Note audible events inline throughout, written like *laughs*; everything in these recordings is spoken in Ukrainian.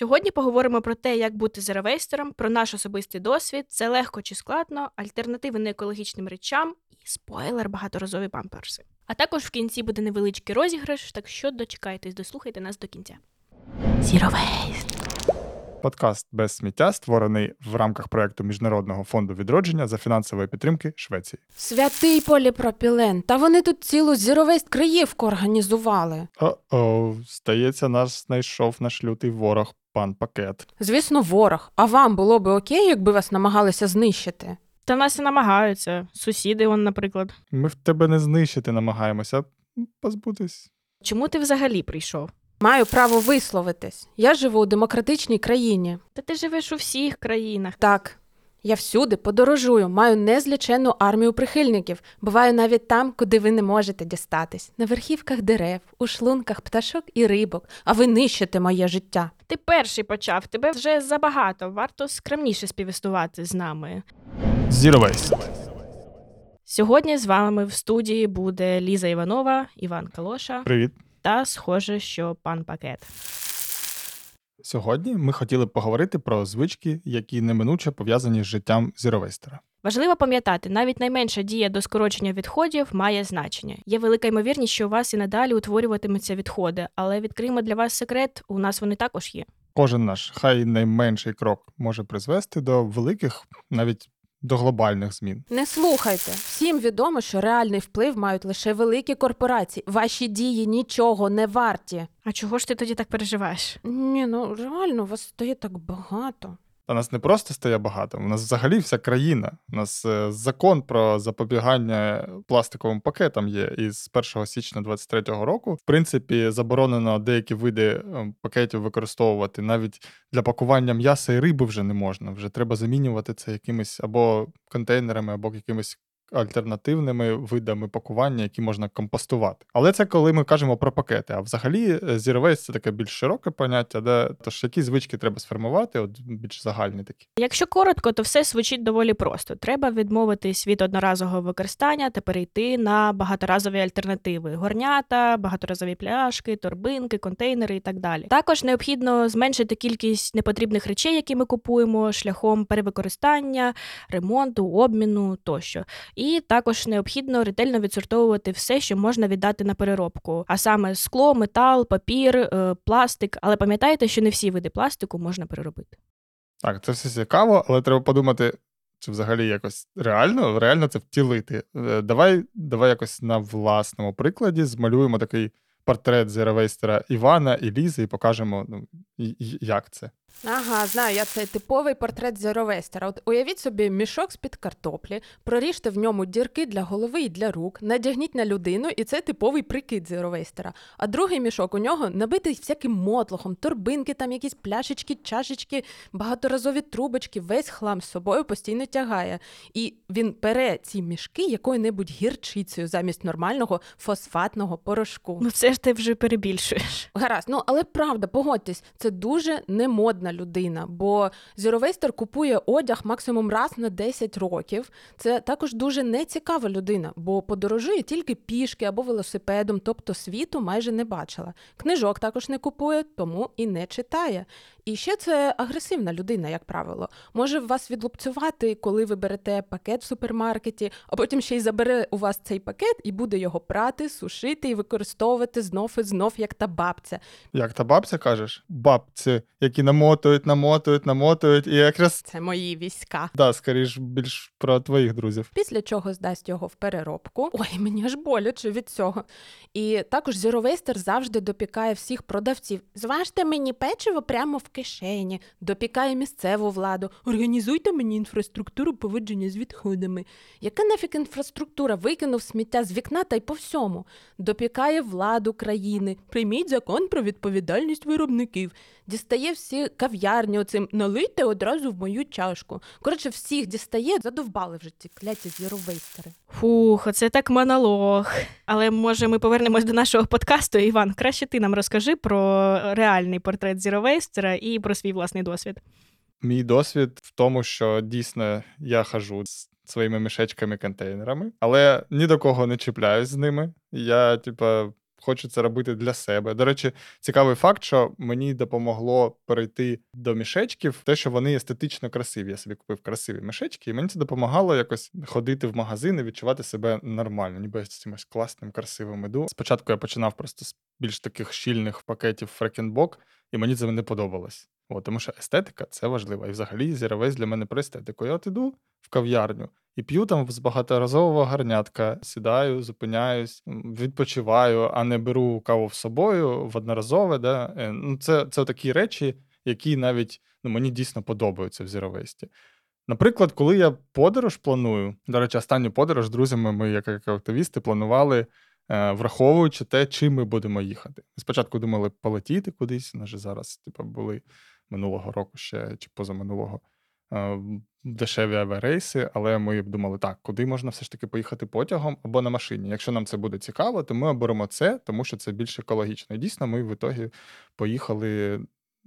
Сьогодні поговоримо про те, як бути зеровейстером, про наш особистий досвід, це легко чи складно, альтернативи неекологічним речам і спойлер багаторазові памперси. А також в кінці буде невеличкий розіграш, так що дочекайтесь, дослухайте нас до кінця. Zero Waste. Подкаст без сміття створений в рамках проекту Міжнародного фонду відродження за фінансової підтримки Швеції. Святий поліпропілен. Та вони тут цілу зіровесть криївку організували. О-о, здається, нас знайшов наш лютий ворог, пан пакет. Звісно, ворог. А вам було би окей, якби вас намагалися знищити? Та нас і намагаються. Сусіди, он, наприклад. Ми в тебе не знищити намагаємося, а позбутись. Чому ти взагалі прийшов? Маю право висловитись. Я живу у демократичній країні. Та ти живеш у всіх країнах. Так, я всюди подорожую, маю незліченну армію прихильників. Буваю навіть там, куди ви не можете дістатись. На верхівках дерев, у шлунках пташок і рибок, а ви нищите моє життя. Ти перший почав, тебе вже забагато. Варто скромніше співіснувати з нами. Zero Waste. Сьогодні з вами в студії буде Ліза Іванова, Іван Калоша Привіт. та схоже, що пан Пакет. Сьогодні ми хотіли б поговорити про звички, які неминуче пов'язані з життям зіровейстера. Важливо пам'ятати, навіть найменша дія до скорочення відходів має значення. Є велика ймовірність, що у вас і надалі утворюватимуться відходи, але відкриємо для вас секрет, у нас вони також є. Кожен наш, хай найменший крок може призвести до великих, навіть до глобальних змін. Не слухайте. Всім відомо, що реальний вплив мають лише великі корпорації. Ваші дії нічого не варті. А чого ж ти тоді так переживаєш? Ні, ну реально, вас стає так багато. Та нас не просто стає багато, у нас взагалі вся країна. У нас е, закон про запобігання пластиковим пакетам є. І з 1 січня 2023 року, в принципі, заборонено деякі види е, пакетів використовувати. Навіть для пакування м'яса і риби вже не можна. Вже треба замінювати це якимись або контейнерами, або якимись альтернативними видами пакування, які можна компостувати. Але це коли ми кажемо про пакети. А взагалі е, Zero Waste – це таке більш широке поняття, де тож які звички треба сформувати, от більш загальні такі. Якщо коротко, то все звучить доволі просто. Треба відмовитись від одноразового використання та перейти на багаторазові альтернативи: горнята, багаторазові пляшки, торбинки, контейнери і так далі. Також необхідно зменшити кількість непотрібних речей, які ми купуємо, шляхом перевикористання, ремонту, обміну тощо. І також необхідно ретельно відсортовувати все, що можна віддати на переробку, а саме скло, метал, папір, е, пластик. Але пам'ятайте, що не всі види пластику можна переробити. Так, це все цікаво, але треба подумати, чи взагалі якось реально, реально це втілити. Е, Давай, давай якось на власному прикладі змалюємо такий портрет зеровейстера Івана і Лізи і покажемо, ну, як це. Ага, знаю, я цей типовий портрет зеровестера. От уявіть собі мішок з-під картоплі, проріжте в ньому дірки для голови і для рук, надягніть на людину, і це типовий прикид зеровестера. А другий мішок у нього набитий всяким мотлохом, торбинки, там якісь пляшечки, чашечки, багаторазові трубочки, весь хлам з собою постійно тягає. І він пере ці мішки якою-небудь гірчицею замість нормального фосфатного порошку. Ну це ж ти вже перебільшуєш. Гаразд, ну але правда, погодьтесь, це дуже немодна людина, бо зіровейстер купує одяг максимум раз на 10 років. Це також дуже нецікава людина, бо подорожує тільки пішки або велосипедом, тобто світу майже не бачила. Книжок також не купує, тому і не читає. І ще це агресивна людина, як правило. Може вас відлупцювати, коли ви берете пакет в супермаркеті, а потім ще й забере у вас цей пакет і буде його прати, сушити і використовувати знов і знов, як та бабця. Як та бабця кажеш? Бабці, які намотують, намотують, намотують, і якраз Це мої війська. да, скоріш більш про твоїх друзів. Після чого здасть його в переробку. Ой, мені аж боляче від цього. І також зіровейстер завжди допікає всіх продавців. Зважте мені печиво прямо в кишені, допікає місцеву владу. Організуйте мені інфраструктуру поводження з відходами. Яка нафік інфраструктура викинув сміття з вікна та й по всьому? Допікає владу країни. Прийміть закон про відповідальність виробників. Дістає всі кав'ярні оцим налийте одразу в мою чашку. Коротше, всіх дістає, задовбали вже ці кляті зіровейстери. Фух, оце так монолог. Але може ми повернемось до нашого подкасту. Іван, краще ти нам розкажи про реальний портрет зіровейстера і про свій власний досвід. Мій досвід в тому, що дійсно я хожу з своїми мішечками контейнерами, але ні до кого не чіпляюсь з ними. Я, типа, хочу це робити для себе. До речі, цікавий факт, що мені допомогло перейти до мішечків, те, що вони естетично красиві. Я собі купив красиві мішечки, і мені це допомагало якось ходити в магазин і відчувати себе нормально, ніби з цимось класним, красивим іду. Спочатку я починав просто з більш таких щільних пакетів фрекенбок, і мені це не подобалось. От, тому що естетика це важливо. І взагалі зіровець для мене про естетику. Я от іду в кав'ярню і п'ю там з багаторазового гарнятка, сідаю, зупиняюсь, відпочиваю, а не беру каву з собою в одноразове. Да? Е, Ну, це, це такі речі, які навіть ну, мені дійсно подобаються в зіровесті. Наприклад, коли я подорож планую, до речі, останню подорож з друзями, ми, як, активісти, планували, е, враховуючи те, чим ми будемо їхати. Спочатку думали полетіти кудись, вже зараз, типу, були минулого року ще чи позаминулого дешеві авіарейси, але ми думали, так, куди можна все ж таки поїхати потягом або на машині. Якщо нам це буде цікаво, то ми оберемо це, тому що це більш екологічно. І дійсно, ми в ітогі поїхали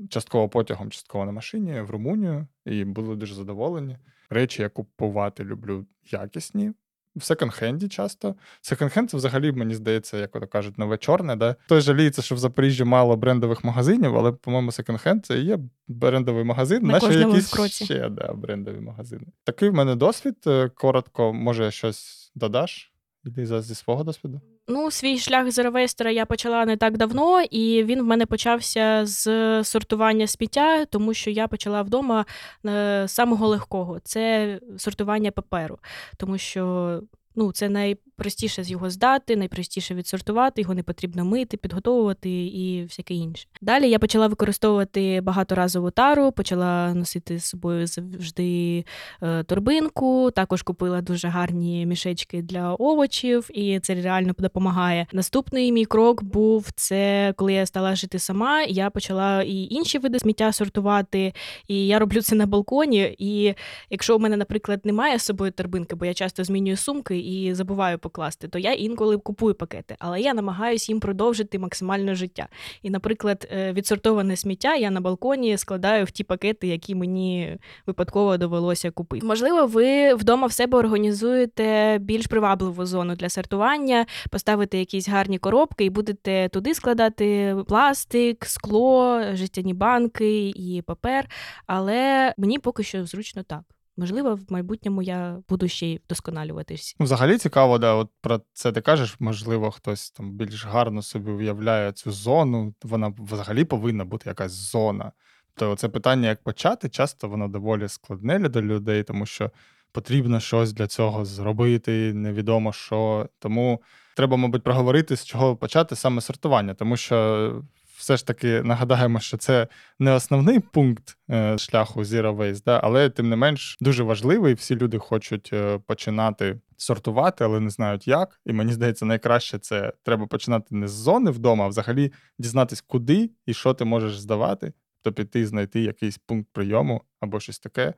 частково потягом, частково на машині в Румунію і були дуже задоволені. Речі я купувати люблю якісні. В секонд-хенді часто. Секонд-хенд це взагалі, мені здається, як ото кажуть, нове чорне. Да? Той жаліється, що в Запоріжжі мало брендових магазинів, але, по-моєму, секонд-хенд це і є брендовий магазин, На наче якісь кроці. ще да, брендові магазини. Такий в мене досвід. Е, Коротко, може, щось додаш? Іди зі свого досвіду. Ну, свій шлях зеровейстера я почала не так давно, і він в мене почався з сортування сміття, тому що я почала вдома е, з самого легкого. Це сортування паперу, тому що ну, це найпростіше з його здати, найпростіше відсортувати, його не потрібно мити, підготовувати і всяке інше. Далі я почала використовувати багаторазову тару, почала носити з собою завжди е, торбинку. Також купила дуже гарні мішечки для овочів, і це реально допомагає. Наступний мій крок був це, коли я стала жити сама. Я почала і інші види сміття сортувати, і я роблю це на балконі. І якщо у мене, наприклад, немає з собою торбинки, бо я часто змінюю сумки і забуваю покласти, то я інколи купую пакети, але я намагаюся їм продовжити максимально життя. І, наприклад, е, відсортоване сміття я на балконі складаю в ті пакети, які мені випадково довелося купити. Можливо, ви вдома в себе організуєте більш привабливу зону для сортування, поставите якісь гарні коробки і будете туди складати пластик, скло, жестяні банки і папер. Але мені поки що зручно так. Можливо, в майбутньому я буду ще й вдосконалюватись. Ну, взагалі цікаво, да, от про це ти кажеш, можливо, хтось там більш гарно собі уявляє цю зону. Вона взагалі повинна бути якась зона. То це питання, як почати, часто воно доволі складне для людей, тому що потрібно щось для цього зробити, невідомо що. Тому треба, мабуть, проговорити, з чого почати саме сортування, тому що. Все ж таки нагадаємо, що це не основний пункт е, шляху Zero Waste, да, але тим не менш дуже важливий. Всі люди хочуть е, починати сортувати, але не знають як. І мені здається, найкраще це треба починати не з зони вдома, а взагалі дізнатись, куди і що ти можеш здавати, то піти знайти якийсь пункт прийому або щось таке,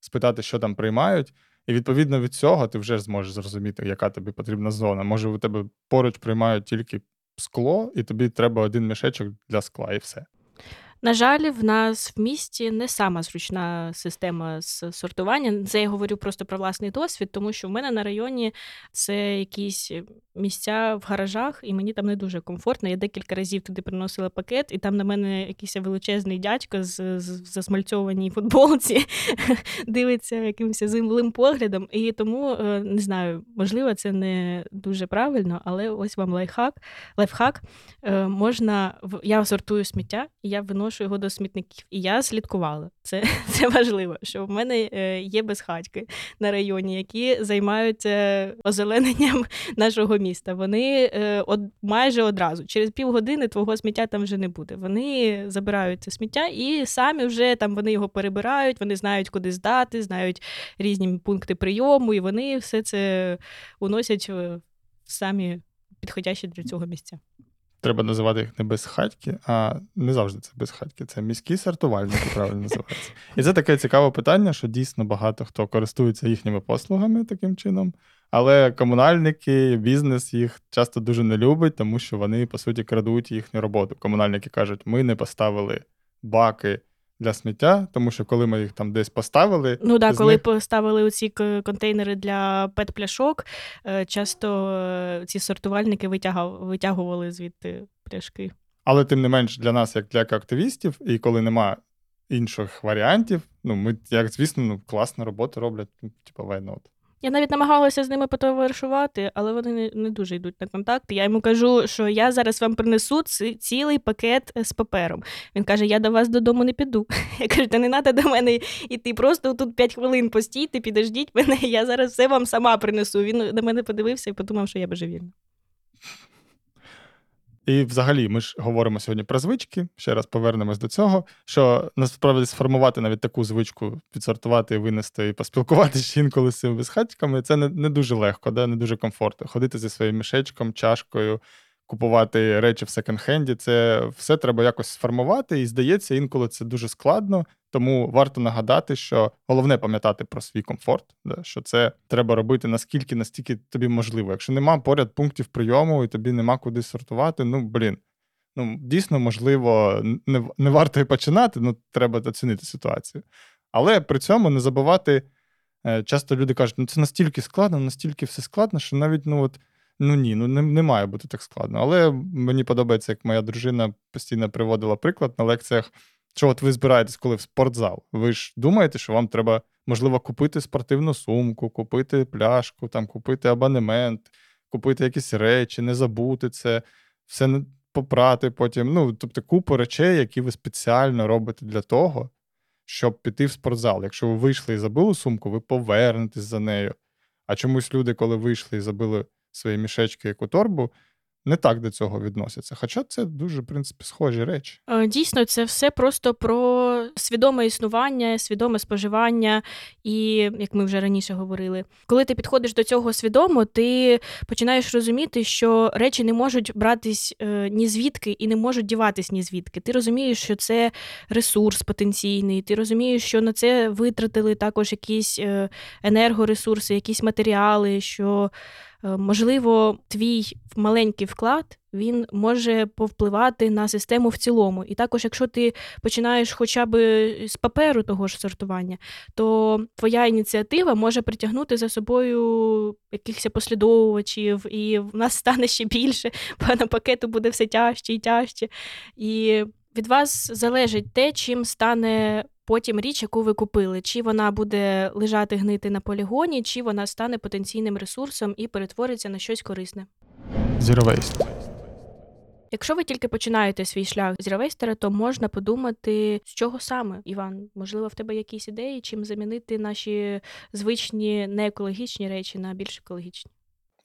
спитати, що там приймають. І відповідно від цього ти вже зможеш зрозуміти, яка тобі потрібна зона. Може, у тебе поруч приймають тільки скло, і тобі треба один мішечок для скла, і все. На жаль, в нас в місті не сама зручна система з сортування. Це я говорю просто про власний досвід, тому що в мене на районі це якісь місця в гаражах, і мені там не дуже комфортно. Я декілька разів туди приносила пакет, і там на мене якийсь величезний дядько з, з засмальцьованій футболці *laughs* дивиться якимось зимлим поглядом. І тому е, не знаю, можливо, це не дуже правильно, але ось вам лайфхак. Лайфхак Е, можна я сортую сміття, і я виношу його до смітників. І я слідкувала. Це, *laughs* це важливо, що в мене е, є безхатьки на районі, які займаються озелененням *laughs* нашого міста. Вони е, од, майже одразу, через півгодини твого сміття там вже не буде. Вони забирають це сміття і самі вже там вони його перебирають, вони знають, куди здати, знають різні пункти прийому, і вони все це уносять в самі підходящі для цього місця. Треба називати їх не безхатьки, а не завжди це безхатьки, це міські сортувальники, правильно називається. І це таке цікаве питання, що дійсно багато хто користується їхніми послугами таким чином. Але комунальники, бізнес їх часто дуже не любить, тому що вони, по суті, крадуть їхню роботу. Комунальники кажуть, ми не поставили баки для сміття, тому що коли ми їх там десь поставили, Ну да, коли них- поставили оці контейнери для пет-пляшок, е, часто е, ці сортувальники витягували звідти пляшки. але тим не менш для нас, як для активістів, і коли нема інших варіантів, ну ми, як звісно, ну, класна робота роблять, ну, типу, not? Я навіть намагалася з ними потоваришувати, але вони не, не дуже йдуть на контакт. Я йому кажу, що я зараз вам принесу ці- цілий пакет з папером. Він каже: Я до вас додому не піду. *laughs* Я кажу, та не треба до мене йти. Просто тут 5 хвилин постійте, підождіть мене, *laughs* я зараз все вам сама принесу. Він на мене подивився і подумав, що я божевільна. І взагалі, ми ж говоримо сьогодні про звички. Ще раз повернемось до цього. Що насправді сформувати навіть таку звичку, підсортувати, винести і поспілкуватися *laughs* інколи з цими безхатьками, це не, не дуже легко, да? не дуже комфортно. Ходити зі своїм мішечком, чашкою, купувати речі в секонд-хенді. Це все треба якось сформувати, і здається, інколи це дуже складно. Тому варто нагадати, що головне пам'ятати про свій комфорт, да? що це треба робити наскільки, настільки тобі можливо. Якщо нема поряд пунктів прийому і тобі нема куди сортувати, ну блін. Ну, дійсно, можливо, не, не варто і починати, ну треба оцінити ситуацію. Але при цьому не забувати. е, Часто люди кажуть, ну це настільки складно, настільки все складно, що навіть ну от ну ні, ну не, не має бути так складно. Але мені подобається, як моя дружина постійно приводила приклад на лекціях, що от ви збираєтесь, коли в спортзал. Ви ж думаєте, що вам треба, можливо, купити спортивну сумку, купити пляшку, там, купити абонемент, купити якісь речі, не забути це, все попрати потім. Ну, тобто, купу речей, які ви спеціально робите для того, щоб піти в спортзал. Якщо ви вийшли і забули сумку, ви повернетесь за нею. А чомусь люди, коли вийшли і забили свої мішечки, яку торбу, не так до цього відносяться. Хоча це дуже, в принципі, схожі речі. Е, Дійсно, це все просто про свідоме існування, свідоме споживання, і як ми вже раніше говорили, коли ти підходиш до цього свідомо, ти починаєш розуміти, що речі не можуть братись е, ні звідки і не можуть діватись ні звідки. Ти розумієш, що це ресурс потенційний. Ти розумієш, що на це витратили також якісь е, енергоресурси, якісь матеріали. що Можливо, твій маленький вклад він може повпливати на систему в цілому. І також, якщо ти починаєш хоча б з паперу того ж сортування, то твоя ініціатива може притягнути за собою якихось послідовувачів, і в нас стане ще більше, *laughs* бо на пакету буде все тяжче і тяжче. І від вас залежить те, чим стане потім річ, яку ви купили. Чи вона буде лежати гнити на полігоні, чи вона стане потенційним ресурсом і перетвориться на щось корисне. Zero waste. Якщо ви тільки починаєте свій шлях зіровейстера, то можна подумати, з чого саме, Іван. Можливо, в тебе якісь ідеї, чим замінити наші звичні неекологічні речі на більш екологічні.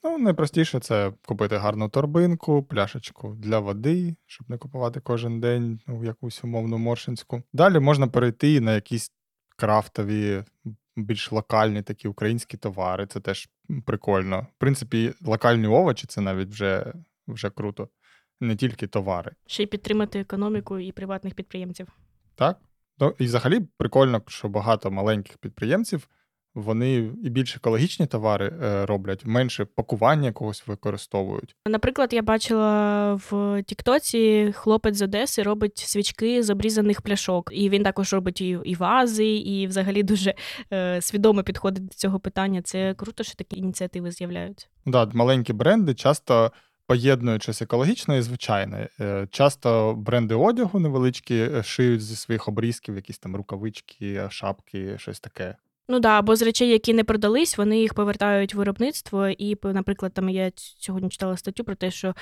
Ну, найпростіше це купити гарну торбинку, пляшечку для води, щоб не купувати кожен день ну, якусь умовну моршинську. Далі можна перейти на якісь крафтові, більш локальні такі українські товари. Це теж прикольно. В принципі, локальні овочі це навіть вже, вже круто. Не тільки товари. Ще й підтримати економіку і приватних підприємців. Так? Ну, і взагалі прикольно, що багато маленьких підприємців вони і більш екологічні товари е, роблять, менше пакування якогось використовують. Наприклад, я бачила в Тіктоці хлопець з Одеси робить свічки з обрізаних пляшок, і він також робить і, і вази, і взагалі дуже е, свідомо підходить до цього питання. Це круто, що такі ініціативи з'являються. Да, маленькі бренди часто поєднують щось екологічне і звичайне. Е, Часто бренди одягу невеличкі е, шиють зі своїх обрізків якісь там рукавички, шапки, щось таке. Ну да, або з речей, які не продались, вони їх повертають в виробництво. І, наприклад, там я сьогодні читала статтю про те, що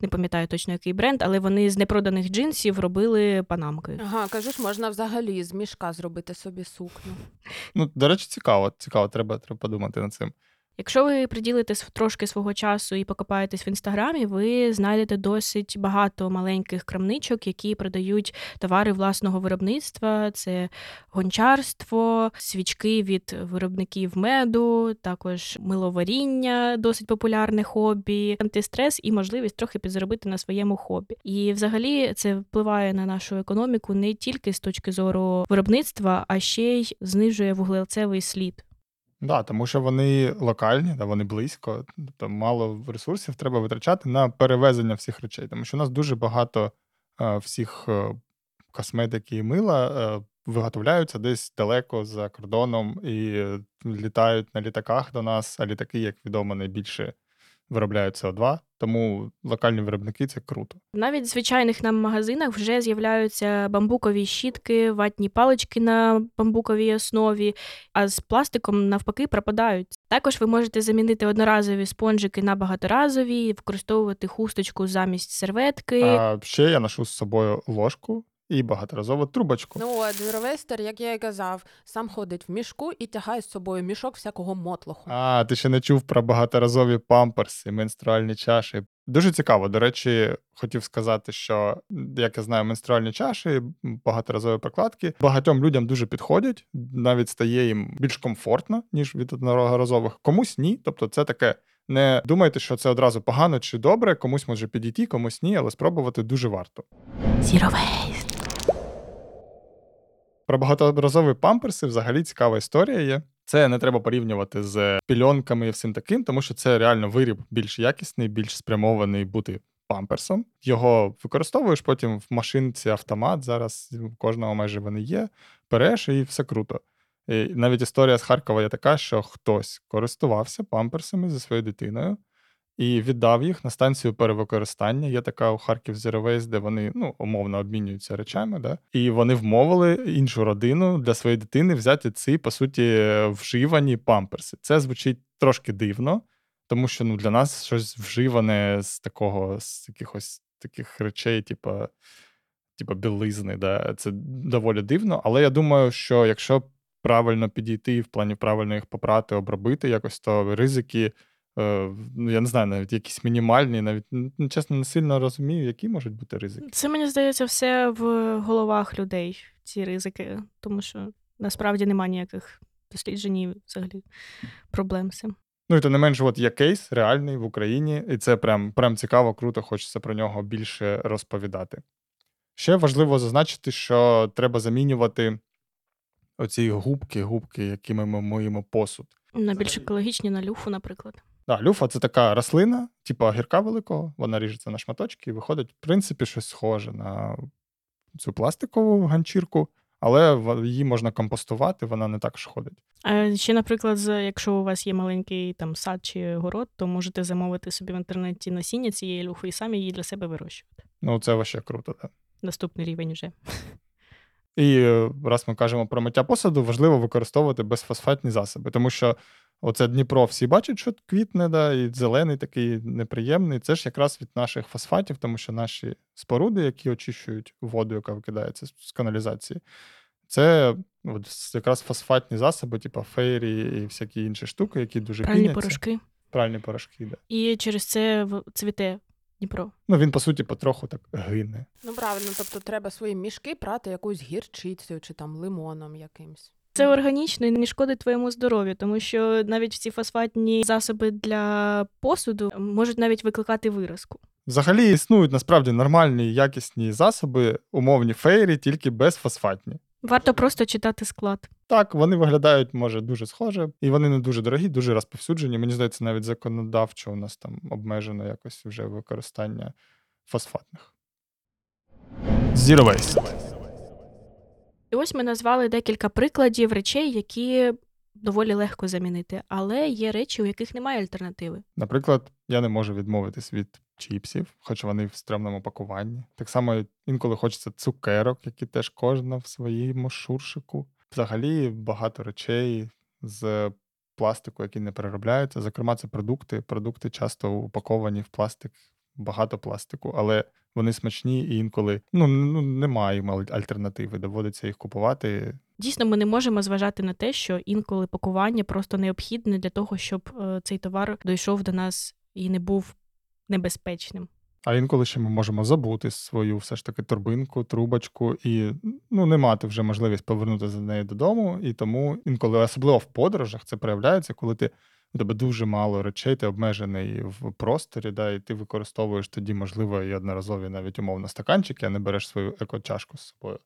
не пам'ятаю точно який бренд, але вони з непроданих джинсів робили панамки. Ага, кажеш, можна взагалі з мішка зробити собі сукню. Ну, до речі, цікаво, цікаво, треба, треба подумати над цим. Якщо ви приділите трошки свого часу і покопаєтесь в інстаграмі, ви знайдете досить багато маленьких крамничок, які продають товари власного виробництва. Це гончарство, свічки від виробників меду, також миловаріння, досить популярне хобі, антистрес і можливість трохи підзаробити на своєму хобі. І взагалі це впливає на нашу економіку не тільки з точки зору виробництва, а ще й знижує вуглецевий слід. Да, тому що вони локальні, да, вони близько, тобто мало ресурсів треба витрачати на перевезення всіх речей. Тому що у нас дуже багато е, всіх е, косметики і мила е, виготовляються десь далеко за кордоном і е, літають на літаках до нас, а літаки, як відомо, найбільше виробляють СО2, тому локальні виробники це круто. Навіть в звичайних нам магазинах вже з'являються бамбукові щітки, ватні палички на бамбуковій основі, а з пластиком навпаки пропадають. Також ви можете замінити одноразові спонжики на багаторазові, використовувати хусточку замість серветки. А ще я ношу з собою ложку і багаторазову трубочку. Ну от зіровейстер, як я і казав, сам ходить в мішку і тягає з собою мішок всякого мотлоху. А, ти ще не чув про багаторазові памперси, менструальні чаші. Дуже цікаво. До речі, хотів сказати, що як я знаю, менструальні чаші, багаторазові прокладки багатьом людям дуже підходять, навіть стає їм більш комфортно, ніж від одноразових. Комусь ні. Тобто, це таке. Не думайте, що це одразу погано чи добре, комусь може підійти, комусь ні, але спробувати дуже варто. Zero Про багаторазові памперси взагалі цікава історія є. Це не треба порівнювати з пільонками і всім таким, тому що це реально виріб більш якісний, більш спрямований бути памперсом. Його використовуєш потім в машинці автомат. Зараз у кожного майже вони є. Береш і все круто. І навіть історія з Харкова є така, що хтось користувався памперсами зі своєю дитиною і віддав їх на станцію перевикористання. Є така у Харків Waste, де вони ну, умовно обмінюються речами. Да? І вони вмовили іншу родину для своєї дитини взяти ці, по суті, вживані памперси. Це звучить трошки дивно, тому що ну, для нас щось вживане з такого, з якихось таких речей, типу, типу білизни. Да? Це доволі дивно. Але я думаю, що якщо правильно підійти в плані правильно їх попрати, обробити якось, то ризики. Е, ну, я не знаю, навіть якісь мінімальні, навіть ну, чесно, не сильно розумію, які можуть бути ризики. Це мені здається все в головах людей, ці ризики, тому що насправді немає ніяких досліджень і взагалі проблем з цим. Ну і то не менш, от є кейс реальний в Україні, і це прям, прям цікаво, круто, хочеться про нього більше розповідати. Ще важливо зазначити, що треба замінювати оці губки, губки, якими ми моїмо посуд. На більш екологічні, на люфу, наприклад. Да, люфа це така рослина, типу огірка великого, вона ріжеться на шматочки і виходить, в принципі, щось схоже на цю пластикову ганчірку, але її можна компостувати, вона не так шкодить. А ще, наприклад, якщо у вас є маленький там сад чи город, то можете замовити собі в інтернеті насіння цієї люфи і самі її для себе вирощувати. Ну, це вообще круто, так. Наступний рівень вже. І е, раз ми кажемо про миття посуду, важливо використовувати безфосфатні засоби, тому що оце Дніпро всі бачать, що квітне, да, і зелений такий неприємний. Це ж якраз від наших фосфатів, тому що наші споруди, які очищують воду, яка викидається з каналізації, це от якраз фосфатні засоби, типу фейрі і всякі інші штуки, які дуже Пральні піняться. порошки. Пральні порошки, да. І через це цвіте Дніпро. Ну він, по суті, потроху так гине. Ну правильно, тобто треба свої мішки прати якоюсь гірчицею чи там лимоном якимсь. Це органічно і не шкодить твоєму здоров'ю, тому що навіть ці фосфатні засоби для посуду можуть навіть викликати виразку. Взагалі існують насправді нормальні якісні засоби, умовні фейрі, тільки безфосфатні. Варто просто читати склад. Так, вони виглядають, може, дуже схоже, і вони не дуже дорогі, дуже розповсюджені. Мені здається, навіть законодавчо у нас там обмежено якось вже використання фосфатних. Zero Waste. І ось ми назвали декілька прикладів речей, які доволі легко замінити, але є речі, у яких немає альтернативи. Наприклад, я не можу відмовитись від чіпсів, хоч вони в стрьомному пакуванні. Так само інколи хочеться цукерок, які теж кожна в своєму шуршику. Взагалі багато речей з пластику, які не переробляються. Зокрема, це продукти. Продукти часто упаковані в пластик, багато пластику, але вони смачні і інколи ну, ну немає їм альтернативи. Доводиться їх купувати. Дійсно, ми не можемо зважати на те, що інколи пакування просто необхідне для того, щоб е, цей товар дійшов до нас і не був небезпечним. А інколи ще ми можемо забути свою все ж таки торбинку, трубочку і ну не мати вже можливість повернути за нею додому. І тому інколи, особливо в подорожах, це проявляється, коли ти у тебе дуже мало речей, ти обмежений в просторі, да, і ти використовуєш тоді, можливо, і одноразові навіть умовно стаканчики, а не береш свою екочашку з собою.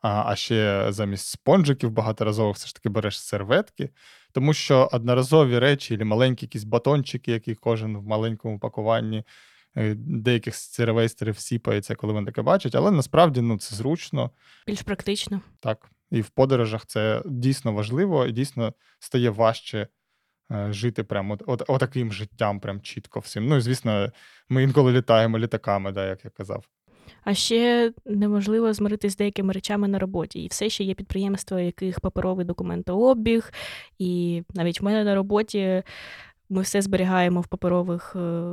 А, а ще замість спонжиків багаторазових все ж таки береш серветки, тому що одноразові речі, або маленькі якісь батончики, які кожен в маленькому пакуванні Е, Деяких зіровейстерів сіпається, коли вони таке бачать, але насправді ну, це зручно. Більш практично. Так. І в подорожах це дійсно важливо, і дійсно стає важче жити прямо от, от, отаким життям, прям чітко всім. Ну і звісно, ми інколи літаємо літаками, да, як я казав. А ще неможливо змиритися з деякими речами на роботі. І все ще є підприємства, яких паперовий документообіг, і навіть в мене на роботі ми все зберігаємо в паперових е,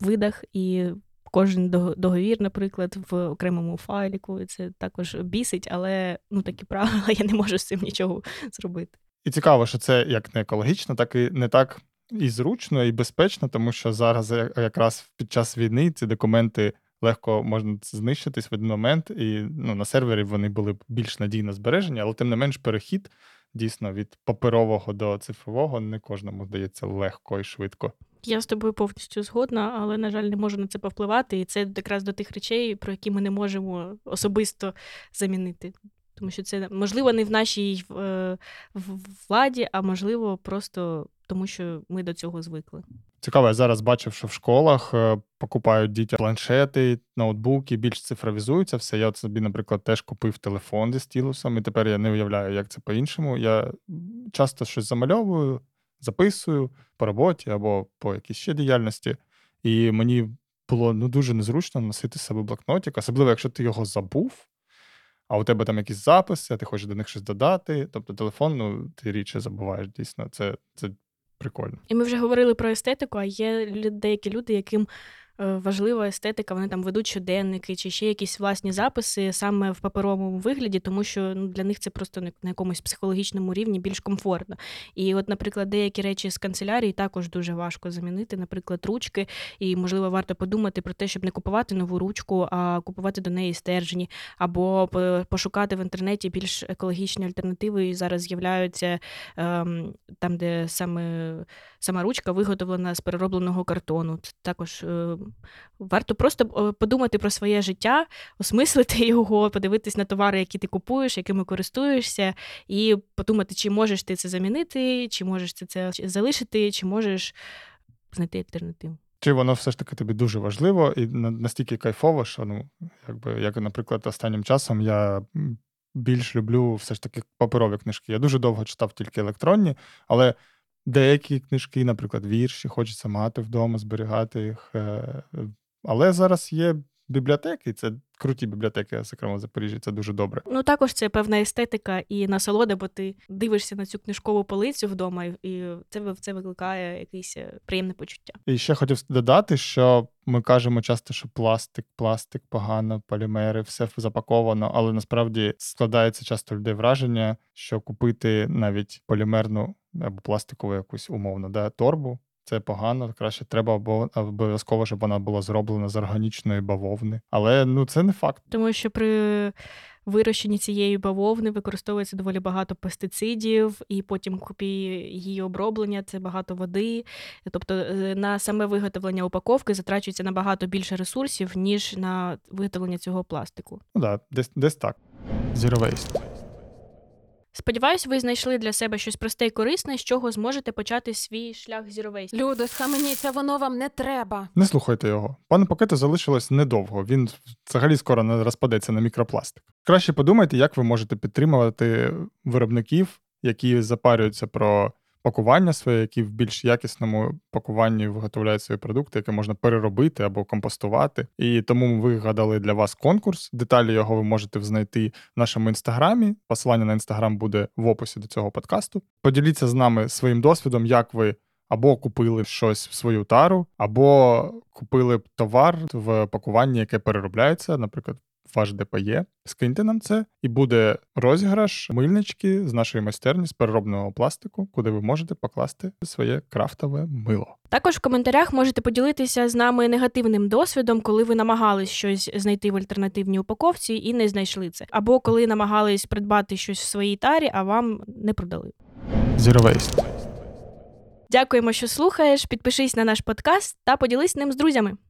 видах, і кожен договір, наприклад, в окремому файліку. Це також бісить, але ну такі правила, *laughs* я не можу з цим нічого зробити. І цікаво, що це як не екологічно, так і не так і зручно, і безпечно, тому що зараз якраз під час війни ці документи легко можна знищитись в один момент, і ну, на сервері вони були б більш надійно збережені, але тим не менш перехід дійсно від паперового до цифрового не кожному здається легко і швидко. Я з тобою повністю згодна, але, на жаль, не можу на це повпливати. І це якраз до тих речей, про які ми не можемо особисто замінити. Тому що це можливо не в нашій е, владі, а можливо, просто тому, що ми до цього звикли. Цікаво, я зараз бачив, що в школах е, покупають дітям планшети, ноутбуки, більш цифровізується все. Я от собі, наприклад, теж купив телефон зі стілусом, і тепер я не уявляю, як це по-іншому. Я часто щось замальовую, записую по роботі або по якійсь ще діяльності. І мені було ну, дуже незручно носити з себе блокнотик, особливо, якщо ти його забув. А у тебе там якісь записи, а ти хочеш до них щось додати. Тобто телефон, ну, ти рідше забуваєш дійсно. Це, це прикольно. І ми вже говорили про естетику, а є деякі люди, яким важлива естетика, вони там ведуть щоденники чи ще якісь власні записи саме в паперовому вигляді, тому що ну, для них це просто на на якомусь психологічному рівні більш комфортно. І, от, наприклад, деякі речі з канцелярії також дуже важко замінити, наприклад, ручки. І, можливо, варто подумати про те, щоб не купувати нову ручку, а купувати до неї стержні, або пошукати в інтернеті більш екологічні альтернативи. І зараз з'являються ем, там, де саме сама ручка виготовлена з переробленого картону. Це також е, варто просто е, подумати про своє життя, осмислити *laughs* його, подивитись на товари, які ти купуєш, якими користуєшся, і подумати, чи можеш ти це замінити, чи можеш ти це залишити, чи можеш знайти альтернативу. Чи воно все ж таки тобі дуже важливо і настільки кайфово, що ну, якби, як, наприклад, останнім часом я більш люблю все ж таки паперові книжки. Я дуже довго читав тільки електронні, але деякі книжки, наприклад, вірші, хочеться мати вдома, зберігати їх. е, е, Але зараз є бібліотеки, це круті бібліотеки, зокрема в Запоріжжі, це дуже добре. Ну, також це певна естетика і насолода, бо ти дивишся на цю книжкову полицю вдома, і- це, це викликає якесь е, приємне почуття. І ще хотів додати, що ми кажемо часто, що пластик, пластик погано, полімери, все запаковано, але насправді складається часто людей враження, що купити навіть полімерну або пластикову якусь умовно да, торбу. Це погано, краще треба або обов'язково, щоб вона була зроблена з органічної бавовни. Але ну це не факт. Тому що при вирощенні цієї бавовни використовується доволі багато пестицидів, і потім купі її оброблення це багато води. Тобто е, на саме виготовлення упаковки затрачується набагато більше ресурсів, ніж на виготовлення цього пластику. Ну да, десь, десь так. Zero waste. Сподіваюсь, ви знайшли для себе щось просте і корисне, з чого зможете почати свій шлях Waste. Люди, схаменіться, воно вам не треба. Не слухайте його. Пану пакету залишилось недовго. Він взагалі скоро не розпадеться на мікропластик. Краще подумайте, як ви можете підтримувати виробників, які запарюються про пакування своє, які в більш якісному пакуванні виготовляють свої продукти, які можна переробити або компостувати. І тому ми вигадали для вас конкурс. Деталі його ви можете знайти в нашому інстаграмі. Посилання на інстаграм буде в описі до цього подкасту. Поділіться з нами своїм досвідом, як ви або купили щось в свою тару, або купили товар в пакуванні, яке переробляється, наприклад, ваш ДПЄ. Скиньте нам це, і буде розіграш мильнички з нашої майстерні з переробного пластику, куди ви можете покласти своє крафтове мило. Також в коментарях можете поділитися з нами негативним досвідом, коли ви намагались щось знайти в альтернативній упаковці і не знайшли це, або коли намагались придбати щось в своїй тарі, а вам не продали. Zero waste. Дякуємо, що слухаєш. Підпишись на наш подкаст та поділись ним з друзями.